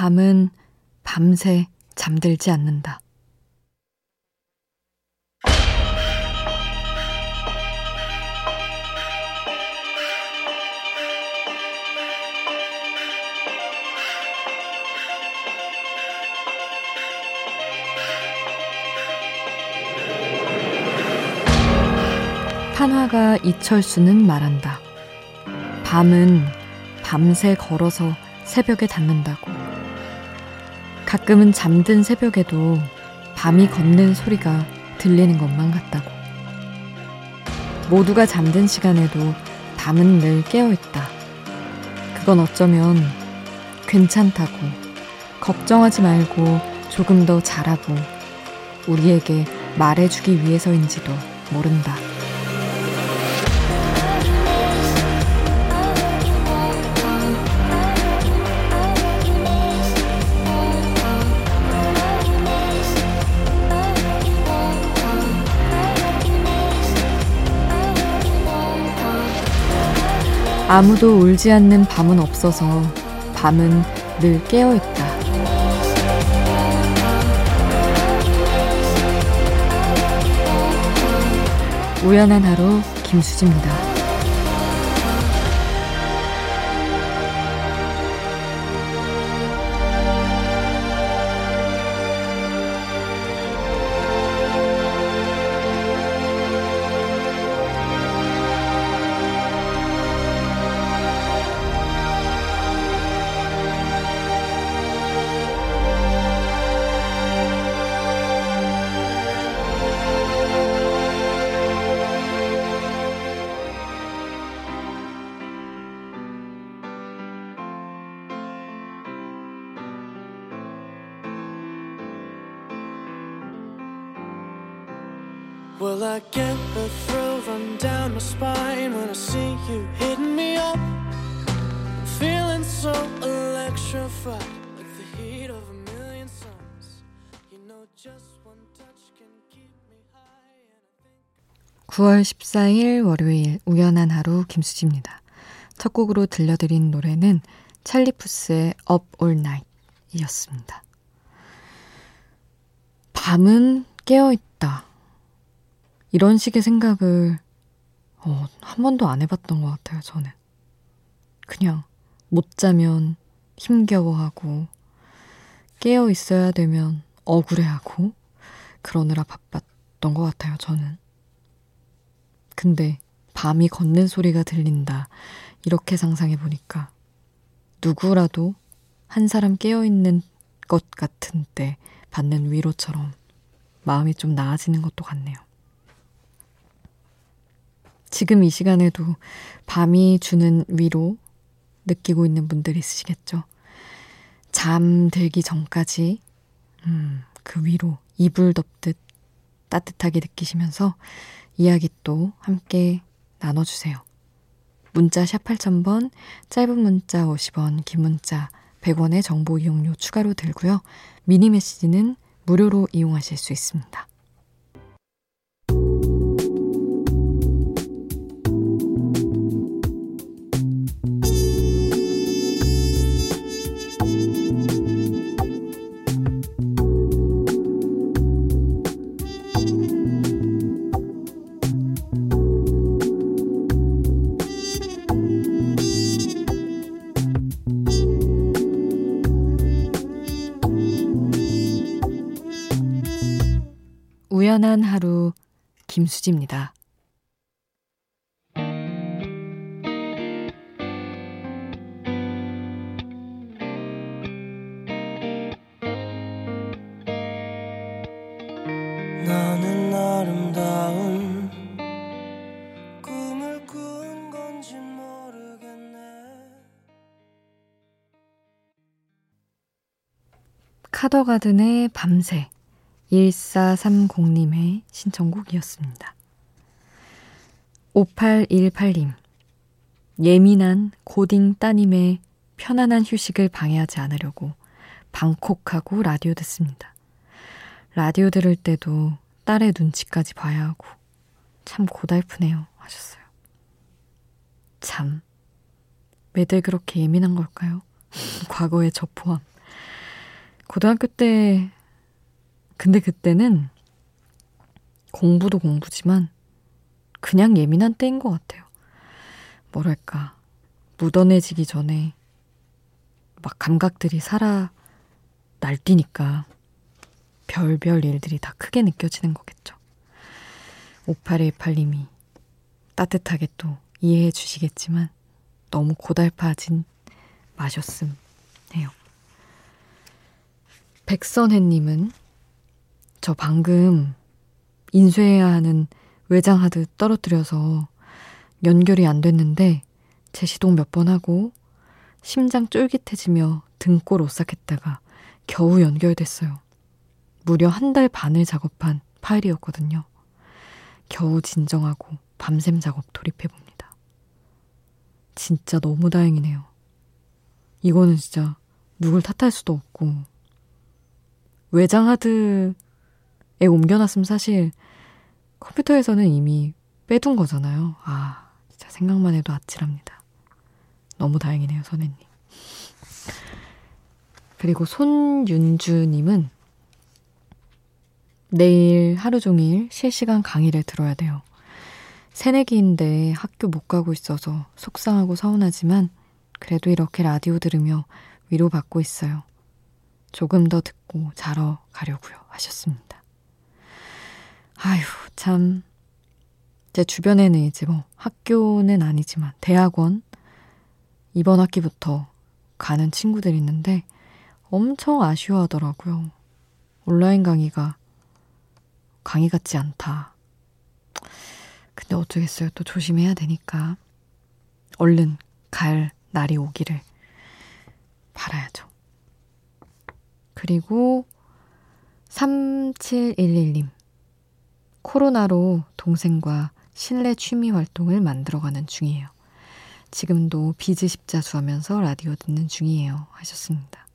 밤은 밤새 잠들지 않는다. 판화가 이철수는 말한다. 밤은 밤새 걸어서 새벽에 닿는다고. 가끔은 잠든 새벽에도 밤이 걷는 소리가 들리는 것만 같다고. 모두가 잠든 시간에도 밤은 늘 깨어있다. 그건 어쩌면 괜찮다고, 걱정하지 말고 조금 더 잘하고, 우리에게 말해주기 위해서인지도 모른다. 아무도 울지 않는 밤은 없어서 밤은 늘 깨어 있다. 우연한 하루 김수지입니다. 'Will I get the thrill run down my spine when I see you hitting me up? Feeling so electrified, like the heat of a million suns. You know, just one touch can keep me high. And I think... 9월 14일 월요일 우연한 하루 김수지입니다. 첫 곡으로 들려드린 노래는 찰리푸스의 Up All Night 이었습니다. 밤은 깨어있다. 이런 식의 생각을 어, 한 번도 안 해봤던 것 같아요, 저는. 그냥 못 자면 힘겨워하고, 깨어 있어야 되면 억울해하고, 그러느라 바빴던 것 같아요, 저는. 근데 밤이 걷는 소리가 들린다. 이렇게 상상해 보니까 누구라도 한 사람 깨어 있는 것 같은 때 받는 위로처럼 마음이 좀 나아지는 것도 같네요. 지금 이 시간에도 밤이 주는 위로 느끼고 있는 분들 있으시겠죠? 잠들기 전까지, 음, 그 위로 이불 덮듯 따뜻하게 느끼시면서 이야기 또 함께 나눠주세요. 문자 샵 8000번, 짧은 문자 50원, 긴 문자 100원의 정보 이용료 추가로 들고요. 미니 메시지는 무료로 이용하실 수 있습니다. 우연한 하루 김수지입니다. 카더가든의 밤새 1430님의 신청곡이었습니다. 5818님. 예민한 고딩 따님의 편안한 휴식을 방해하지 않으려고 방콕하고 라디오 듣습니다. 라디오 들을 때도 딸의 눈치까지 봐야 하고 참 고달프네요 하셨어요. 참, 매들 그렇게 예민한 걸까요? 과거의 저 포함. 고등학교 때, 근데 그때는 공부도 공부지만 그냥 예민한 때인 것 같아요. 뭐랄까, 묻어내지기 전에 막 감각들이 살아 날뛰니까 별별 일들이 다 크게 느껴지는 거겠죠. 5818님이 따뜻하게 또 이해해 주시겠지만 너무 고달파진 마셨음 해요. 백선혜님은 저 방금 인쇄해야 하는 외장하드 떨어뜨려서 연결이 안 됐는데 제 시동 몇 번 하고 심장 쫄깃해지며 등골 오싹했다가 겨우 연결됐어요. 무려 한 달 반을 작업한 파일이었거든요. 겨우 진정하고 밤샘 작업 돌입해봅니다. 진짜 너무 다행이네요. 이거는 진짜 누굴 탓할 수도 없고 외장 하드에 옮겨놨으면 사실 컴퓨터에서는 이미 빼둔 거잖아요. 아, 진짜 생각만 해도 아찔합니다. 너무 다행이네요, 선혜님. 그리고 손윤주님은 내일 하루 종일 실시간 강의를 들어야 돼요. 새내기인데 학교 못 가고 있어서 속상하고 서운하지만 그래도 이렇게 라디오 들으며 위로받고 있어요. 조금 더 듣고 자러 가려고요. 하셨습니다. 아휴, 참. 제 주변에는 이제 뭐 학교는 아니지만 대학원 이번 학기부터 가는 친구들이 있는데 엄청 아쉬워하더라고요. 온라인 강의가 강의 같지 않다. 근데 어쩌겠어요. 또 조심해야 되니까. 얼른 갈 날이 오기를 바라야죠. 그리고 3711님. 코로나로 동생과 실내 취미 활동을 만들어가는 중이에요. 지금도 비즈 십자수 하면서 라디오 듣는 중이에요. 하셨습니다.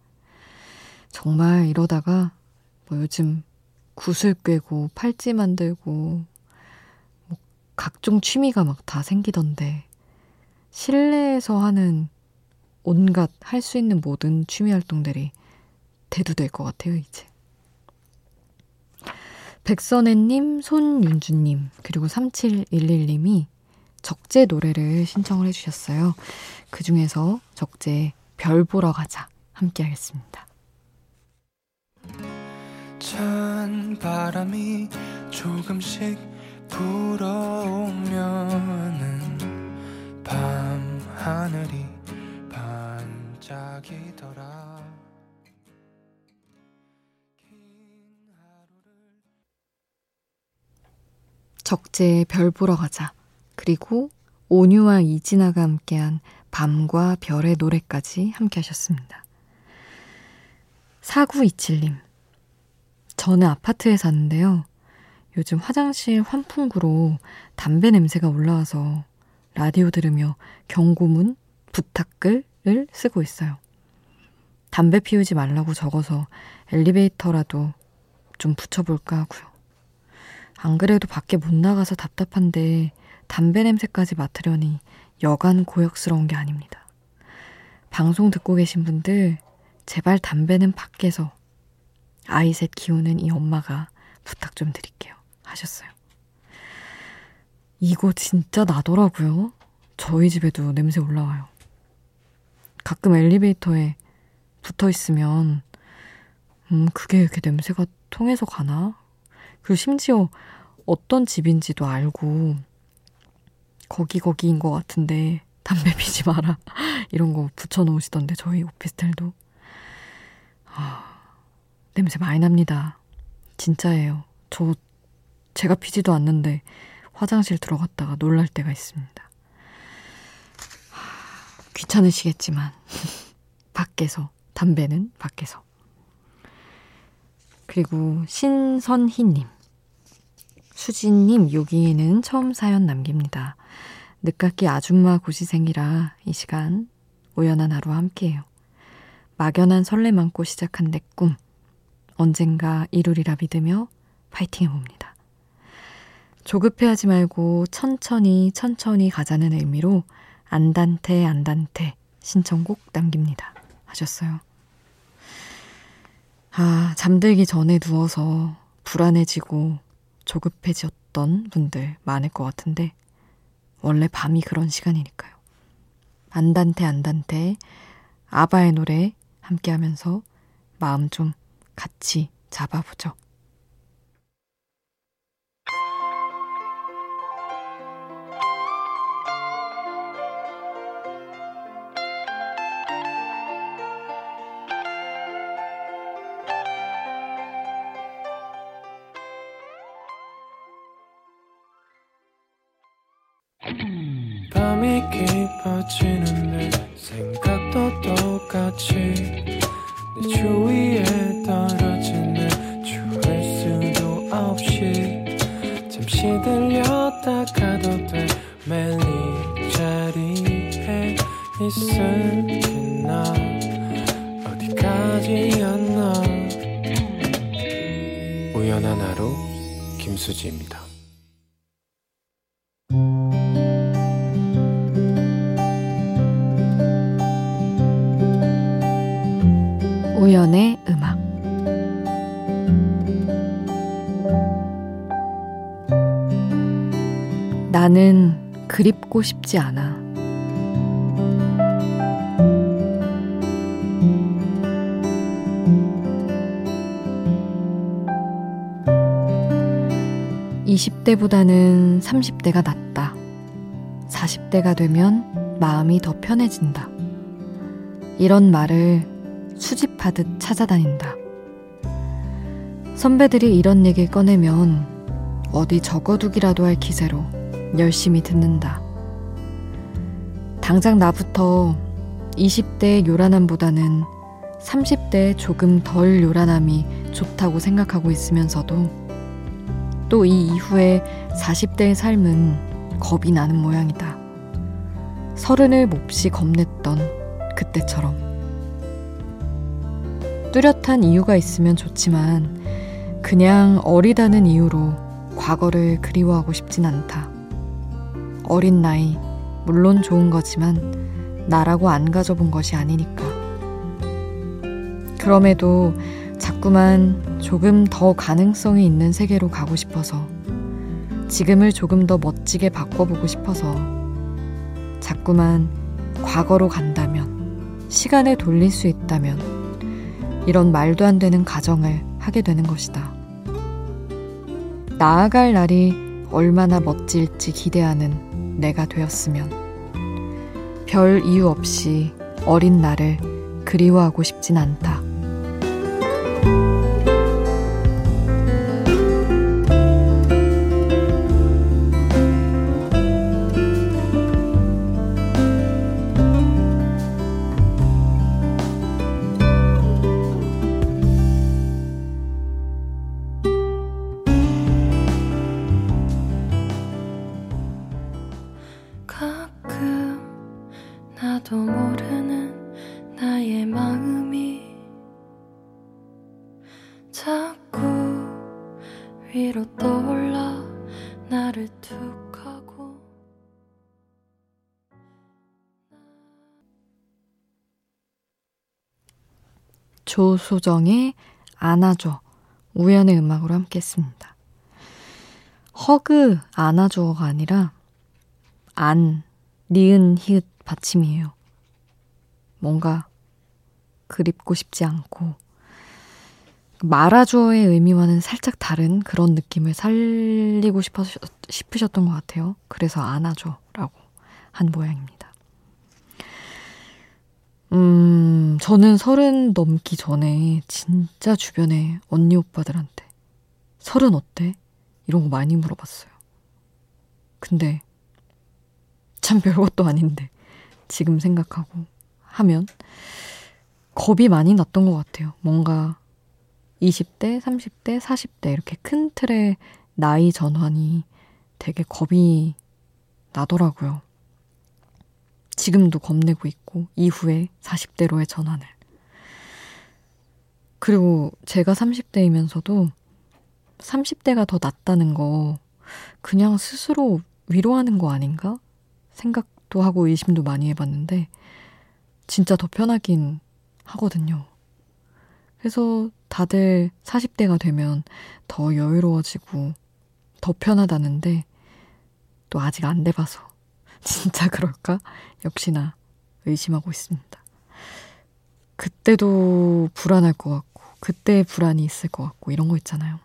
정말 이러다가 뭐 요즘 구슬 꿰고 팔찌 만들고 뭐 각종 취미가 막 다 생기던데 실내에서 하는 온갖 할 수 있는 모든 취미 활동들이 대두될 것 같아요, 이제. 백선혜님, 손윤주님, 그리고 3711님이 적재 노래를 신청을 해주셨어요. 그 중에서 적재 별 보러 가자 함께 하겠습니다. 찬 바람이 조금씩 불어오면은 밤 하늘이 반짝이 적재의 별 보러 가자. 그리고 온유와 이진아가 함께한 밤과 별의 노래까지 함께 하셨습니다. 4927님. 저는 아파트에 사는데요. 요즘 화장실 환풍구로 담배 냄새가 올라와서 라디오 들으며 경고문, 부탁글을 쓰고 있어요. 담배 피우지 말라고 적어서 엘리베이터라도 좀 붙여볼까 하고요. 안 그래도 밖에 못 나가서 답답한데 담배 냄새까지 맡으려니 여간 고역스러운 게 아닙니다. 방송 듣고 계신 분들, 제발 담배는 밖에서 아이 셋 키우는 이 엄마가 부탁 좀 드릴게요. 하셨어요. 이거 진짜 나더라고요. 저희 집에도 냄새 올라와요. 가끔 엘리베이터에 붙어 있으면, 음, 그게 이렇게 냄새가 통해서 가나? 그리고 심지어 어떤 집인지도 알고, 거기 거기인 것 같은데, 담배 피지 마라. 이런 거 붙여놓으시던데, 저희 오피스텔도. 아, 냄새 많이 납니다. 진짜예요. 저, 제가 피지도 않는데 화장실 들어갔다가 놀랄 때가 있습니다. 귀찮으시겠지만, 밖에서, 담배는 밖에서. 그리고 신선희님. 수진님, 여기에는 처음 사연 남깁니다. 늦깎이 아줌마 고시생이라 이 시간 우연한 하루 함께해요. 막연한 설렘 안고 시작한 내 꿈. 언젠가 이루리라 믿으며 파이팅 해봅니다. 조급해하지 말고 천천히 천천히 가자는 의미로 안단테 안단테 신청곡 남깁니다. 하셨어요. 아, 잠들기 전에 누워서 불안해지고 조급해졌던 분들 많을 것 같은데, 원래 밤이 그런 시간이니까요. 안단테 안단테 아바의 노래 함께 하면서 마음 좀 같이 잡아보죠. 어디까지였나? 우연한 하루 김수지입니다. 우연의 음악. 나는 그립고 싶지 않아. 이십 대보다는 삼십 대가 낫다. 사십 대가 되면 마음이 더 편해진다. 이런 말을 수집하듯 찾아다닌다. 선배들이 이런 얘기를 꺼내면 어디 적어두기라도 할 기세로 열심히 듣는다. 당장 나부터 20대의 요란함보다는 30대의 조금 덜 요란함이 좋다고 생각하고 있으면서도 또 이 이후에 40대의 삶은 겁이 나는 모양이다. 서른을 몹시 겁냈던 그때처럼. 뚜렷한 이유가 있으면 좋지만 그냥 어리다는 이유로 과거를 그리워하고 싶진 않다. 어린 나이, 물론 좋은 거지만 나라고 안 가져본 것이 아니니까. 그럼에도 자꾸만 조금 더 가능성이 있는 세계로 가고 싶어서 지금을 조금 더 멋지게 바꿔보고 싶어서 자꾸만 과거로 간다면 시간을 돌릴 수 있다면 이런 말도 안 되는 가정을 하게 되는 것이다. 나아갈 날이 얼마나 멋질지 기대하는 내가 되었으면 별 이유 없이 어린 나를 그리워하고 싶진 않다. 나 조소정의 안아줘 우연의 음악으로 함께 했습니다. 허그 안아줘가 아니라 안 니은 히읗 받침이에요. 뭔가 그립고 싶지 않고 말아줘의 의미와는 살짝 다른 그런 느낌을 살리고 싶어, 싶으셨 던 것 같아요. 그래서 안아줘라고 한 모양입니다. 음, 저는 서른 넘기 전에 진짜 주변에 언니 오빠들한테 서른 어때? 이런 거 많이 물어봤어요. 근데 참 별것도 아닌데 지금 생각하고 하면 겁이 많이 났던 것 같아요. 뭔가 20대, 30대, 40대 이렇게 큰 틀의 나이 전환이 되게 겁이 나더라고요. 지금도 겁내고 있고 이후에 40대로의 전환을. 그리고 제가 30대이면서도 30대가 더 낫다는 거 그냥 스스로 위로하는 거 아닌가 생각도 하고 의심도 많이 해봤는데 진짜 더 편하긴 하거든요. 그래서 다들 40대가 되면 더 여유로워지고 더 편하다는데 또 아직 안 돼봐서 진짜 그럴까? 역시나 의심하고 있습니다. 그때도 불안할 것 같고, 그때 불안이 있을 것 같고, 이런 거 있잖아요.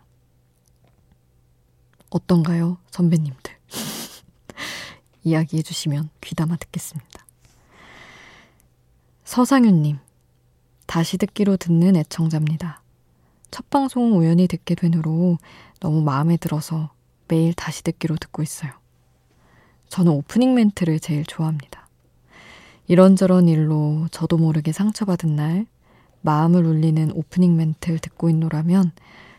어떤가요, 선배님들? 이야기해 주시면 귀담아 듣겠습니다. 서상윤님, 다시 듣기로 듣는 애청자입니다. 첫 방송 우연히 듣게 된 후로 너무 마음에 들어서 매일 다시 듣기로 듣고 있어요. 저는 오프닝 멘트를 제일 좋아합니다. 이런저런 일로 저도 모르게 상처받은 날, 마음을 울리는 오프닝 멘트를 듣고 있노라면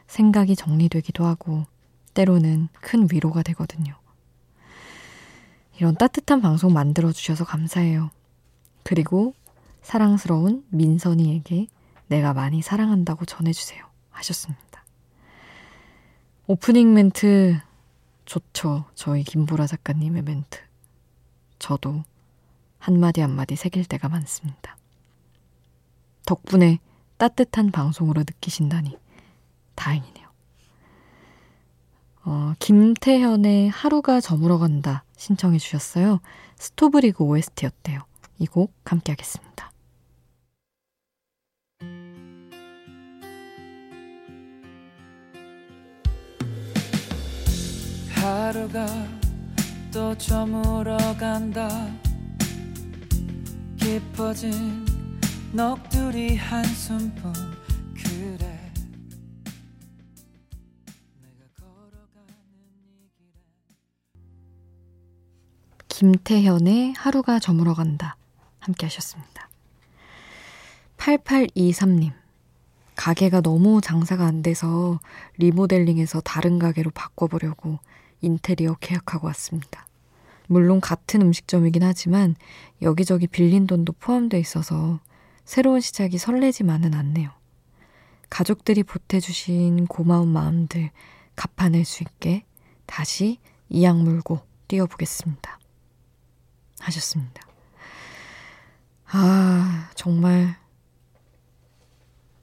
생각이 정리되기도 하고, 때로는 큰 위로가 되거든요. 이런 따뜻한 방송 만들어주셔서 감사해요. 그리고 사랑스러운 민선이에게 내가 많이 사랑한다고 전해주세요. 하셨습니다. 오프닝 멘트 좋죠. 저희 김보라 작가님의 멘트. 저도 한마디 한마디 새길 때가 많습니다. 덕분에 따뜻한 방송으로 느끼신다니 다행이네요. 어, 김태현의 하루가 저물어 간다 신청해 주셨어요. 스토브리그 OST였대요. 이 곡 함께 하겠습니다. 하루가 또 저물어 간다. 깊어진 넋두리 한숨뿐 그래. 김태현의 하루가 저물어 간다. 함께 하셨습니다. 8823님 가게가 너무 장사가 안 돼서 리모델링해서 다른 가게로 바꿔보려고 인테리어 계약하고 왔습니다. 물론 같은 음식점이긴 하지만 여기저기 빌린 돈도 포함돼 있어서 새로운 시작이 설레지만은 않네요. 가족들이 보태주신 고마운 마음들 갚아낼 수 있게 다시 이악 물고 뛰어보겠습니다. 하셨습니다. 아, 정말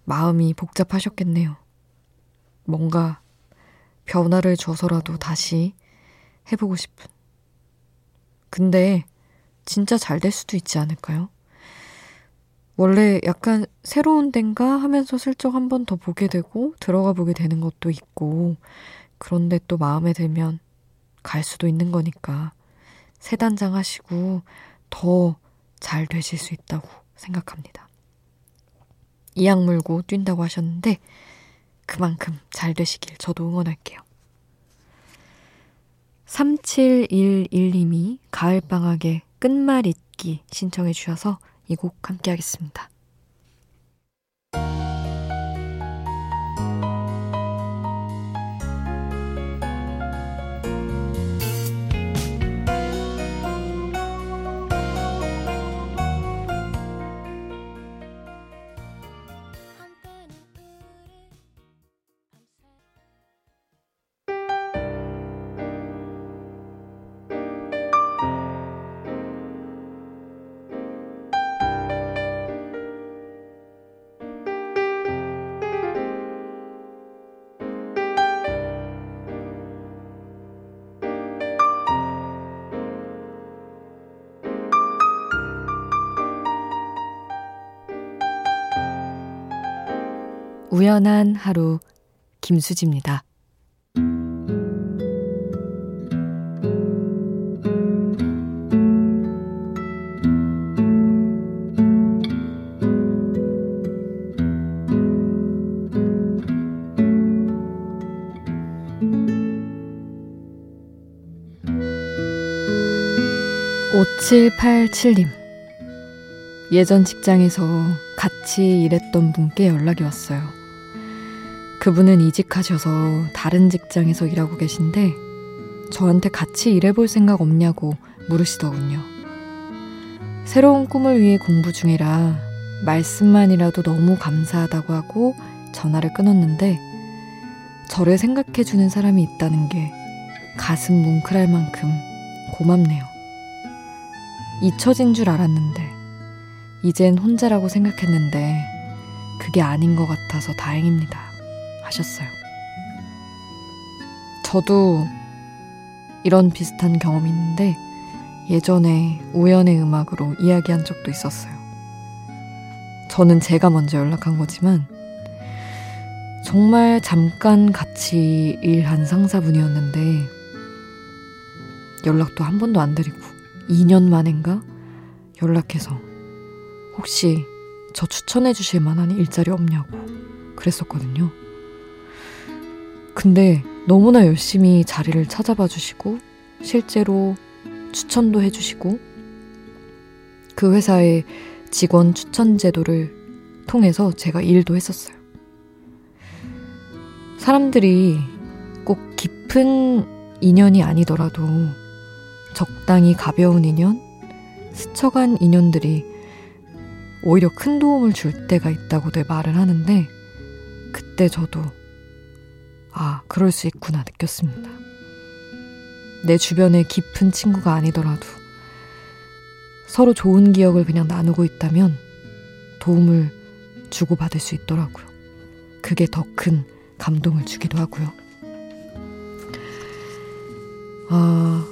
마음이 복잡하셨겠네요. 뭔가 변화를 줘서라도 다시 해보고 싶은. 근데 진짜 잘 될 수도 있지 않을까요? 원래 약간 새로운 덴가 하면서 슬쩍 한 번 더 보게 되고 들어가 보게 되는 것도 있고 그런데 또 마음에 들면 갈 수도 있는 거니까 새 단장 하시고 더 잘 되실 수 있다고 생각합니다. 이악 물고 뛴다고 하셨는데 그만큼 잘 되시길 저도 응원할게요. 3711님이 가을방학의 끝말 잇기 신청해 주셔서 이 곡 함께 하겠습니다. 우연한 하루 김수지입니다. 오칠팔칠님 예전 직장에서 같이 일했던 분께 연락이 왔어요. 그분은 이직하셔서 다른 직장에서 일하고 계신데 저한테 같이 일해볼 생각 없냐고 물으시더군요. 새로운 꿈을 위해 공부 중이라 말씀만이라도 너무 감사하다고 하고 전화를 끊었는데 저를 생각해주는 사람이 있다는 게 가슴 뭉클할 만큼 고맙네요. 잊혀진 줄 알았는데 이젠 혼자라고 생각했는데 그게 아닌 것 같아서 다행입니다. 하셨어요. 저도 이런 비슷한 경험이 있는데 예전에 우연의 음악으로 이야기한 적도 있었어요. 저는 제가 먼저 연락한 거지만 정말 잠깐 같이 일한 상사분이었는데 연락도 한 번도 안 드리고 2년 만인가 연락해서 혹시 저 추천해 주실 만한 일자리 없냐고 그랬었거든요. 근데 너무나 열심히 자리를 찾아봐 주시고 실제로 추천도 해주시고 그 회사의 직원 추천 제도를 통해서 제가 일도 했었어요. 사람들이 꼭 깊은 인연이 아니더라도 적당히 가벼운 인연, 스쳐간 인연들이 오히려 큰 도움을 줄 때가 있다고들 말을 하는데 그때 저도 아, 그럴 수 있구나 느꼈습니다. 내 주변에 깊은 친구가 아니더라도 서로 좋은 기억을 그냥 나누고 있다면 도움을 주고받을 수 있더라고요. 그게 더 큰 감동을 주기도 하고요. 아,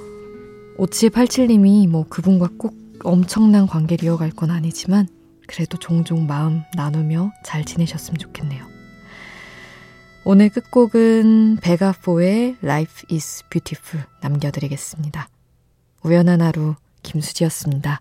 5787님이 뭐 그분과 꼭 엄청난 관계를 이어갈 건 아니지만 그래도 종종 마음 나누며 잘 지내셨으면 좋겠네요. 오늘 끝곡은 베가포의 Life is Beautiful 남겨드리겠습니다. 우연한 하루 김수지였습니다.